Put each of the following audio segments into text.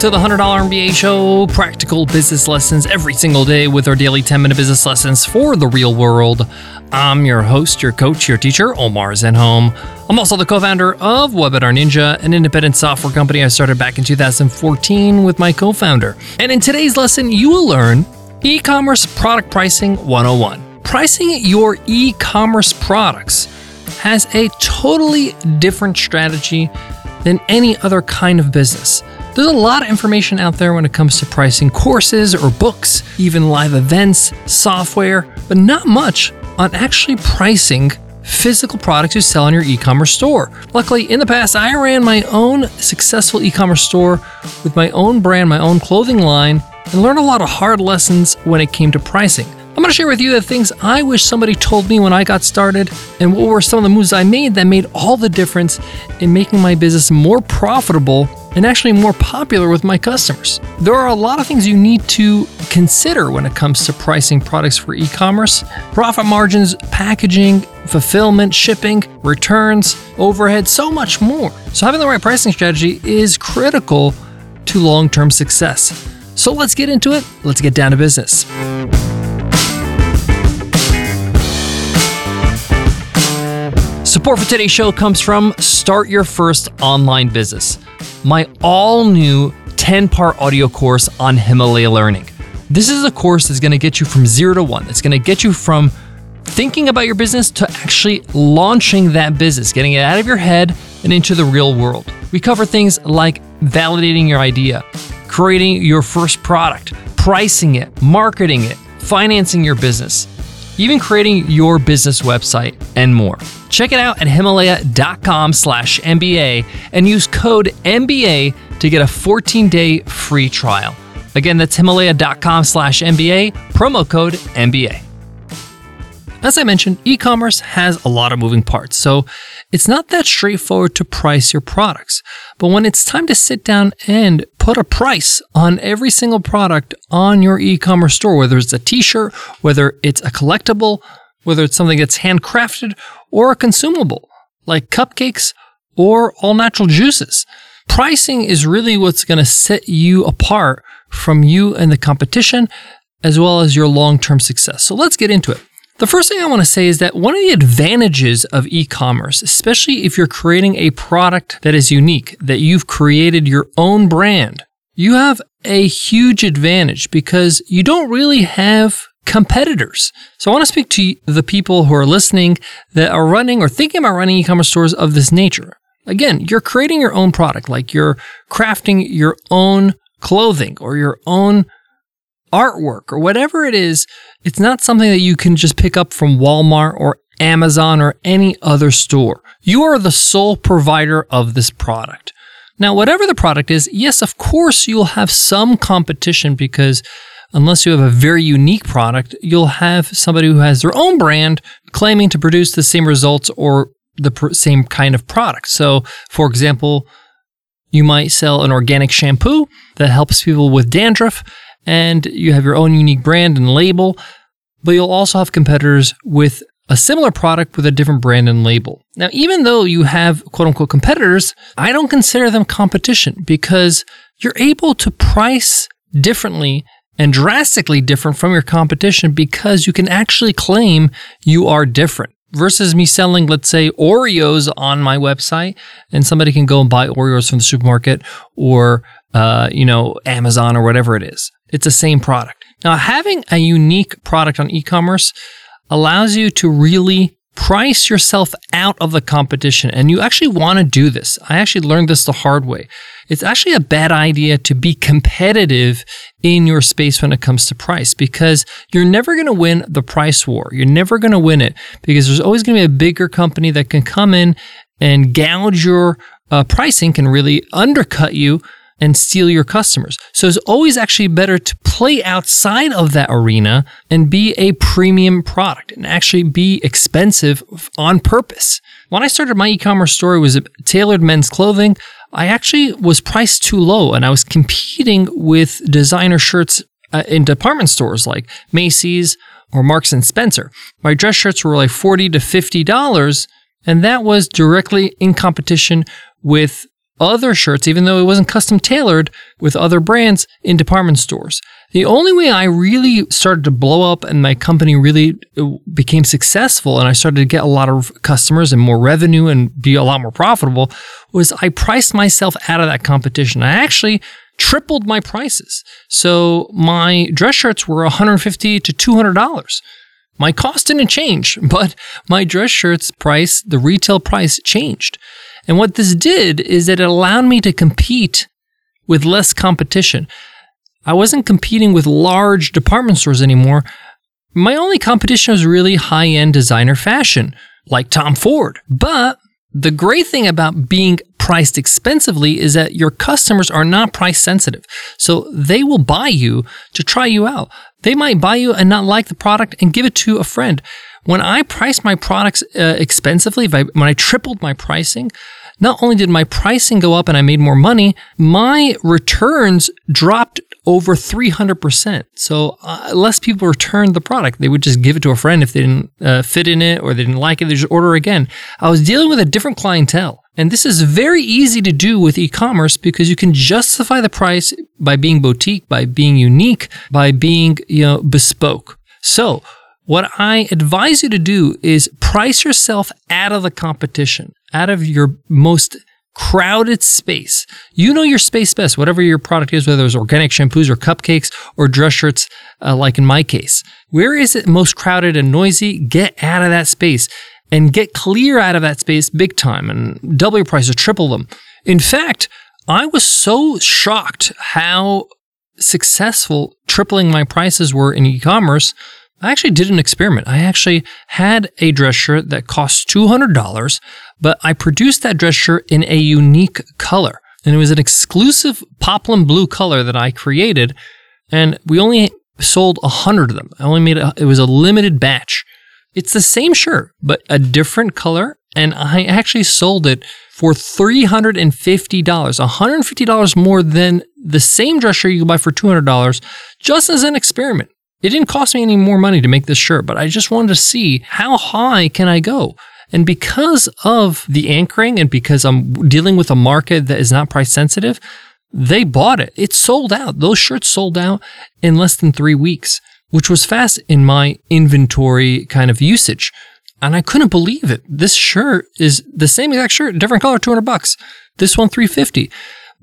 to the $100 MBA show, practical business lessons every single day with our daily 10 minute business lessons for the real world. I'm your host, your coach, your teacher, Omar Zenhom. I'm also the co founder of Webinar Ninja, an independent software company I started back in 2014 with my co founder. And in today's lesson, you will learn e commerce product pricing 101. Pricing your e commerce products has a totally different strategy than any other kind of business. There's a lot of information out there when it comes to pricing courses or books, even live events, software, but not much on actually pricing physical products you sell in your e-commerce store. Luckily, in the past, I ran my own successful e-commerce store with my own brand, my own clothing line, and learned a lot of hard lessons when it came to pricing. I'm going to share with you the things I wish somebody told me when I got started and what were some of the moves I made that made all the difference in making my business more profitable and actually more popular with my customers. There are a lot of things you need to consider when it comes to pricing products for e commerce profit margins, packaging, fulfillment, shipping, returns, overhead, so much more. So, having the right pricing strategy is critical to long term success. So, let's get into it. Let's get down to business. Support for today's show comes from Start Your First Online Business, my all new 10 part audio course on Himalaya Learning. This is a course that's going to get you from zero to one. It's going to get you from thinking about your business to actually launching that business, getting it out of your head and into the real world. We cover things like validating your idea, creating your first product, pricing it, marketing it, financing your business even creating your business website, and more. Check it out at Himalaya.com slash MBA and use code MBA to get a 14-day free trial. Again, that's Himalaya.com slash MBA, promo code MBA. As I mentioned, e commerce has a lot of moving parts, so it's not that straightforward to price your products. But when it's time to sit down and put a price on every single product on your e commerce store, whether it's a t shirt, whether it's a collectible, whether it's something that's handcrafted or a consumable, like cupcakes or all natural juices, pricing is really what's going to set you apart from you and the competition, as well as your long term success. So let's get into it. The first thing I want to say is that one of the advantages of e commerce, especially if you're creating a product that is unique, that you've created your own brand, you have a huge advantage because you don't really have competitors. So I want to speak to the people who are listening that are running or thinking about running e commerce stores of this nature. Again, you're creating your own product, like you're crafting your own clothing or your own artwork or whatever it is, it's not something that you can just pick up from Walmart or Amazon or any other store. You are the sole provider of this product. Now, whatever the product is, yes, of course, you'll have some competition because unless you have a very unique product, you'll have somebody who has their own brand claiming to produce the same results or the pr- same kind of product. So, for example, you might sell an organic shampoo that helps people with dandruff, and you have your own unique brand and label, but you'll also have competitors with a similar product with a different brand and label. Now, even though you have quote unquote competitors, I don't consider them competition because you're able to price differently and drastically different from your competition because you can actually claim you are different versus me selling, let's say, Oreos on my website, and somebody can go and buy Oreos from the supermarket or, uh, you know, Amazon or whatever it is. It's the same product. Now, having a unique product on e commerce allows you to really price yourself out of the competition. And you actually want to do this. I actually learned this the hard way. It's actually a bad idea to be competitive in your space when it comes to price because you're never going to win the price war. You're never going to win it because there's always going to be a bigger company that can come in and gouge your uh, pricing, can really undercut you and steal your customers. So it's always actually better to play outside of that arena and be a premium product and actually be expensive on purpose. When I started my e-commerce store, it was tailored men's clothing. I actually was priced too low and I was competing with designer shirts uh, in department stores like Macy's or Marks and Spencer. My dress shirts were like 40 to $50 and that was directly in competition with other shirts, even though it wasn't custom tailored with other brands in department stores. The only way I really started to blow up and my company really uh, became successful and I started to get a lot of customers and more revenue and be a lot more profitable was I priced myself out of that competition. I actually tripled my prices. So my dress shirts were 150 to $200. My cost didn't change, but my dress shirts price, the retail price changed. And what this did is it allowed me to compete with less competition. I wasn't competing with large department stores anymore. My only competition was really high end designer fashion, like Tom Ford. But the great thing about being priced expensively is that your customers are not price sensitive. So they will buy you to try you out. They might buy you and not like the product and give it to a friend. When I priced my products uh, expensively, I, when I tripled my pricing, not only did my pricing go up and I made more money, my returns dropped over 300%. So uh, less people returned the product. They would just give it to a friend if they didn't uh, fit in it or they didn't like it. They just order again. I was dealing with a different clientele. And this is very easy to do with e-commerce because you can justify the price by being boutique, by being unique, by being, you know, bespoke. So what I advise you to do is price yourself out of the competition, out of your most crowded space. You know your space best, whatever your product is, whether it's organic shampoos or cupcakes or dress shirts, uh, like in my case. Where is it most crowded and noisy? Get out of that space and get clear out of that space big time and double your prices, triple them. In fact, I was so shocked how successful tripling my prices were in e-commerce I actually did an experiment. I actually had a dress shirt that cost $200, but I produced that dress shirt in a unique color. And it was an exclusive poplin blue color that I created. And we only sold a hundred of them. I only made it was a limited batch. It's the same shirt, but a different color. And I actually sold it for $350, $150 more than the same dress shirt you could buy for $200 just as an experiment. It didn't cost me any more money to make this shirt, but I just wanted to see how high can I go? And because of the anchoring and because I'm dealing with a market that is not price sensitive, they bought it. It sold out. Those shirts sold out in less than three weeks, which was fast in my inventory kind of usage. And I couldn't believe it. This shirt is the same exact shirt, different color, 200 bucks. This one, 350.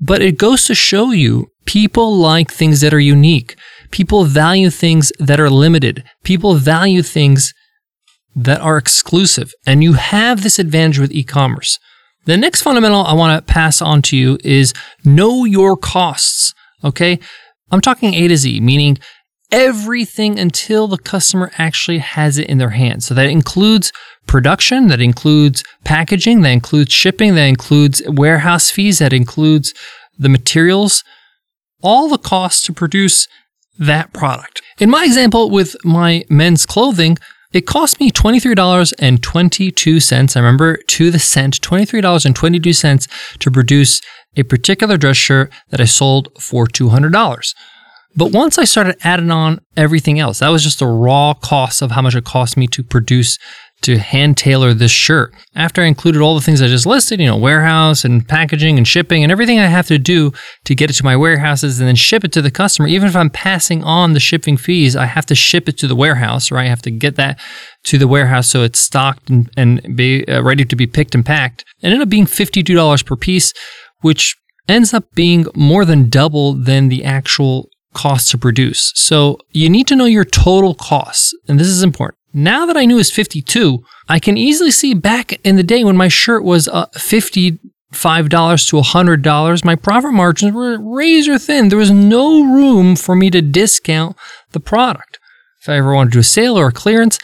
But it goes to show you people like things that are unique. People value things that are limited. People value things that are exclusive. And you have this advantage with e commerce. The next fundamental I want to pass on to you is know your costs. Okay. I'm talking A to Z, meaning everything until the customer actually has it in their hands. So that includes production, that includes packaging, that includes shipping, that includes warehouse fees, that includes the materials, all the costs to produce that product. In my example with my men's clothing, it cost me $23.22. I remember to the cent, $23.22 to produce a particular dress shirt that I sold for $200. But once I started adding on everything else, that was just the raw cost of how much it cost me to produce to hand tailor this shirt. After I included all the things I just listed, you know, warehouse and packaging and shipping and everything I have to do to get it to my warehouses and then ship it to the customer, even if I'm passing on the shipping fees, I have to ship it to the warehouse, or I have to get that to the warehouse so it's stocked and, and be uh, ready to be picked and packed. It ended up being $52 per piece, which ends up being more than double than the actual cost to produce. So you need to know your total costs, and this is important. Now that I knew it was 52, I can easily see back in the day when my shirt was uh, $55 to $100, my profit margins were razor thin. There was no room for me to discount the product. If I ever wanted to do a sale or a clearance,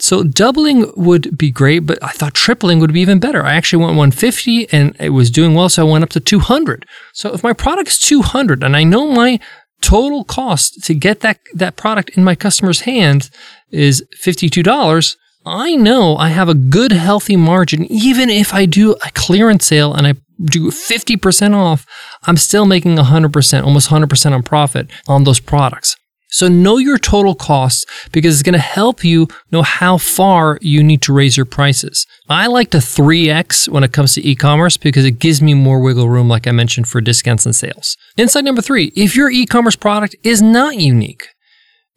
so doubling would be great, but I thought tripling would be even better. I actually went 150 and it was doing well, so I went up to 200. So if my product is 200 and I know my total cost to get that, that product in my customer's hands is $52, I know I have a good, healthy margin. Even if I do a clearance sale and I do 50% off, I'm still making 100%, almost 100% on profit on those products. So know your total costs because it's going to help you know how far you need to raise your prices. I like to 3x when it comes to e-commerce because it gives me more wiggle room like I mentioned for discounts and sales. Insight number 3, if your e-commerce product is not unique,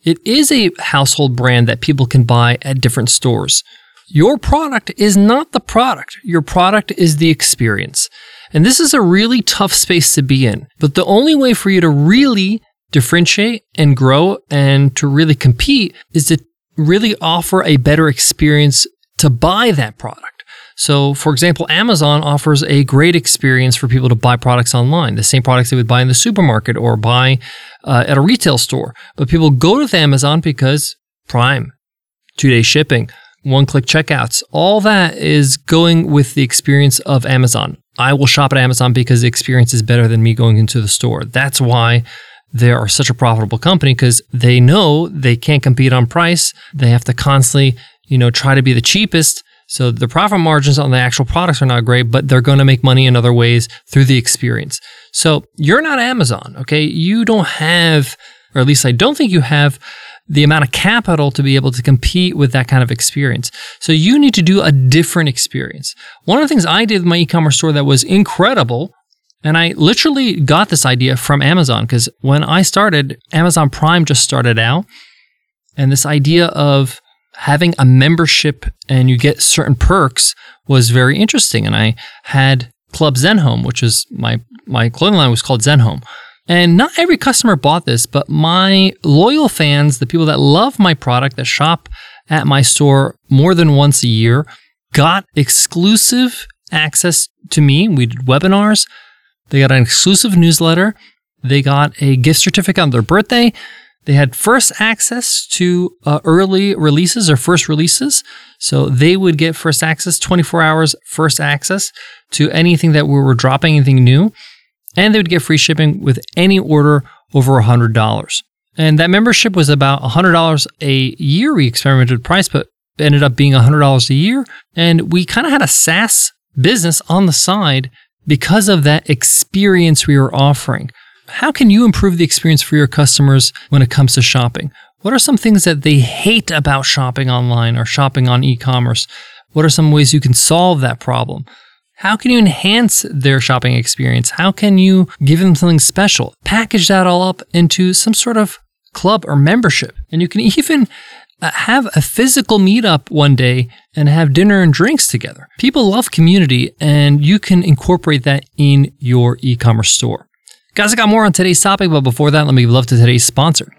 it is a household brand that people can buy at different stores. Your product is not the product. Your product is the experience. And this is a really tough space to be in. But the only way for you to really differentiate and grow and to really compete is to really offer a better experience to buy that product. So, for example, Amazon offers a great experience for people to buy products online, the same products they would buy in the supermarket or buy uh, at a retail store. But people go to Amazon because Prime, two day shipping, one click checkouts, all that is going with the experience of Amazon. I will shop at Amazon because the experience is better than me going into the store. That's why they are such a profitable company because they know they can't compete on price. They have to constantly, you know, try to be the cheapest. So the profit margins on the actual products are not great, but they're going to make money in other ways through the experience. So you're not Amazon, okay? You don't have, or at least I don't think you have the amount of capital to be able to compete with that kind of experience. So you need to do a different experience. One of the things I did with my e-commerce store that was incredible and I literally got this idea from Amazon because when I started, Amazon Prime just started out. And this idea of having a membership and you get certain perks was very interesting. And I had Club Zenhom, which is my, my clothing line was called Zenhom. And not every customer bought this, but my loyal fans, the people that love my product, that shop at my store more than once a year, got exclusive access to me. We did webinars. They got an exclusive newsletter. They got a gift certificate on their birthday. They had first access to uh, early releases or first releases. So they would get first access, 24 hours first access to anything that we were dropping, anything new. And they would get free shipping with any order over $100. And that membership was about $100 a year. We experimented with price, but ended up being $100 a year. And we kind of had a SaaS business on the side because of that experience we are offering. How can you improve the experience for your customers when it comes to shopping? What are some things that they hate about shopping online or shopping on e commerce? What are some ways you can solve that problem? How can you enhance their shopping experience? How can you give them something special? Package that all up into some sort of club or membership. And you can even Uh, have a physical meetup one day and have dinner and drinks together. People love community, and you can incorporate that in your e commerce store. Guys, I got more on today's topic, but before that, let me give love to today's sponsor.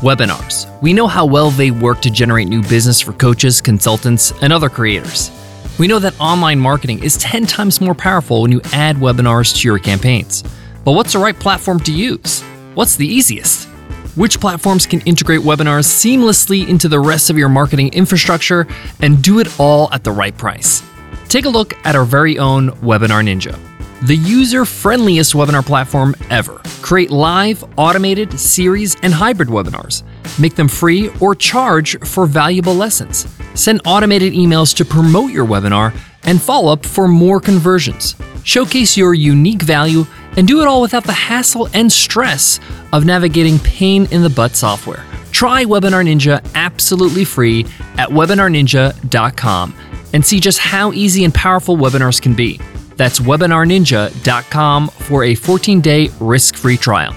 Webinars. We know how well they work to generate new business for coaches, consultants, and other creators. We know that online marketing is 10 times more powerful when you add webinars to your campaigns. But what's the right platform to use? What's the easiest? Which platforms can integrate webinars seamlessly into the rest of your marketing infrastructure and do it all at the right price. Take a look at our very own Webinar Ninja, the user friendliest webinar platform ever. Create live, automated, series, and hybrid webinars. Make them free or charge for valuable lessons. Send automated emails to promote your webinar and follow up for more conversions. Showcase your unique value and do it all without the hassle and stress of navigating pain in the butt software. Try Webinar Ninja absolutely free at webinarninja.com and see just how easy and powerful webinars can be. That's webinarninja.com for a 14 day risk free trial.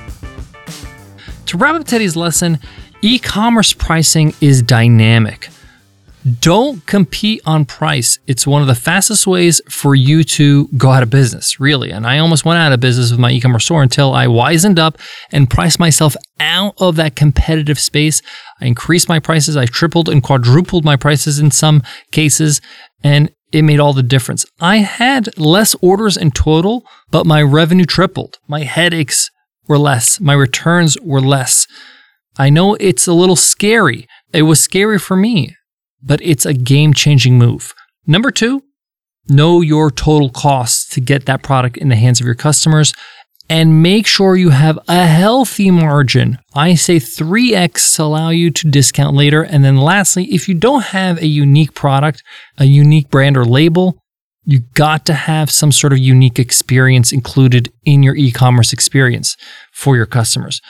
To wrap up today's lesson, e commerce pricing is dynamic. Don't compete on price. It's one of the fastest ways for you to go out of business, really. And I almost went out of business with my e commerce store until I wisened up and priced myself out of that competitive space. I increased my prices. I tripled and quadrupled my prices in some cases. And it made all the difference. I had less orders in total, but my revenue tripled. My headaches were less. My returns were less. I know it's a little scary. It was scary for me but it's a game changing move. Number two, know your total costs to get that product in the hands of your customers and make sure you have a healthy margin. I say 3x to allow you to discount later. And then lastly, if you don't have a unique product, a unique brand or label, you got to have some sort of unique experience included in your e-commerce experience for your customers.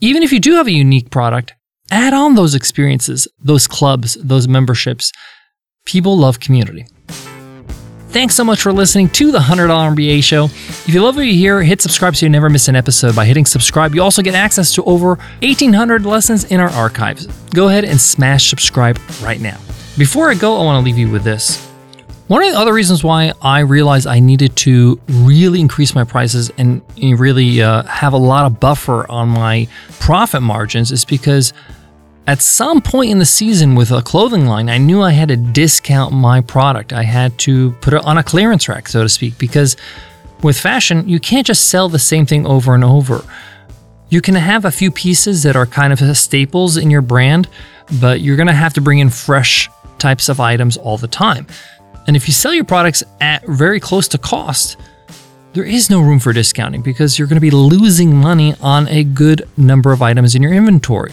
even if you do have a unique product, add on those experiences, those clubs, those memberships. People love community. Thanks so much for listening to the $100 MBA show. If you love what you hear, hit subscribe so you never miss an episode. By hitting subscribe, you also get access to over 1,800 lessons in our archives. Go ahead and smash subscribe right now. Before I go, I want to leave you with this. One of the other reasons why I realized I needed to really increase my prices and really uh, have a lot of buffer on my profit margins is because at some point in the season with a clothing line, I knew I had to discount my product. I had to put it on a clearance rack, so to speak, because with fashion, you can't just sell the same thing over and over. You can have a few pieces that are kind of staples in your brand, but you're going to have to bring in fresh types of items all the time. And if you sell your products at very close to cost, there is no room for discounting because you're going to be losing money on a good number of items in your inventory.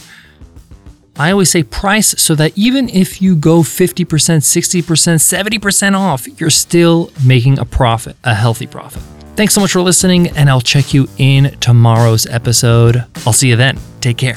I always say price so that even if you go 50%, 60%, 70% off, you're still making a profit, a healthy profit. Thanks so much for listening, and I'll check you in tomorrow's episode. I'll see you then. Take care.